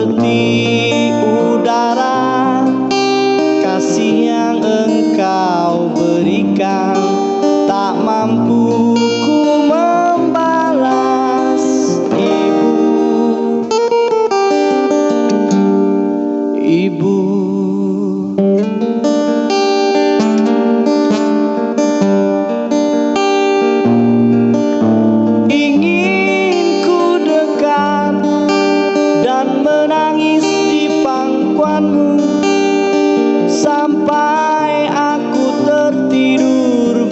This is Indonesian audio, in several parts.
por ti.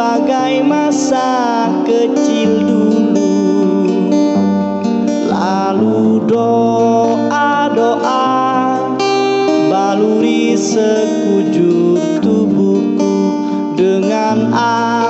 Bagai masa kecil dulu. Lalu doa-doa baluri sekujur tubuhku dengan air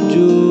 do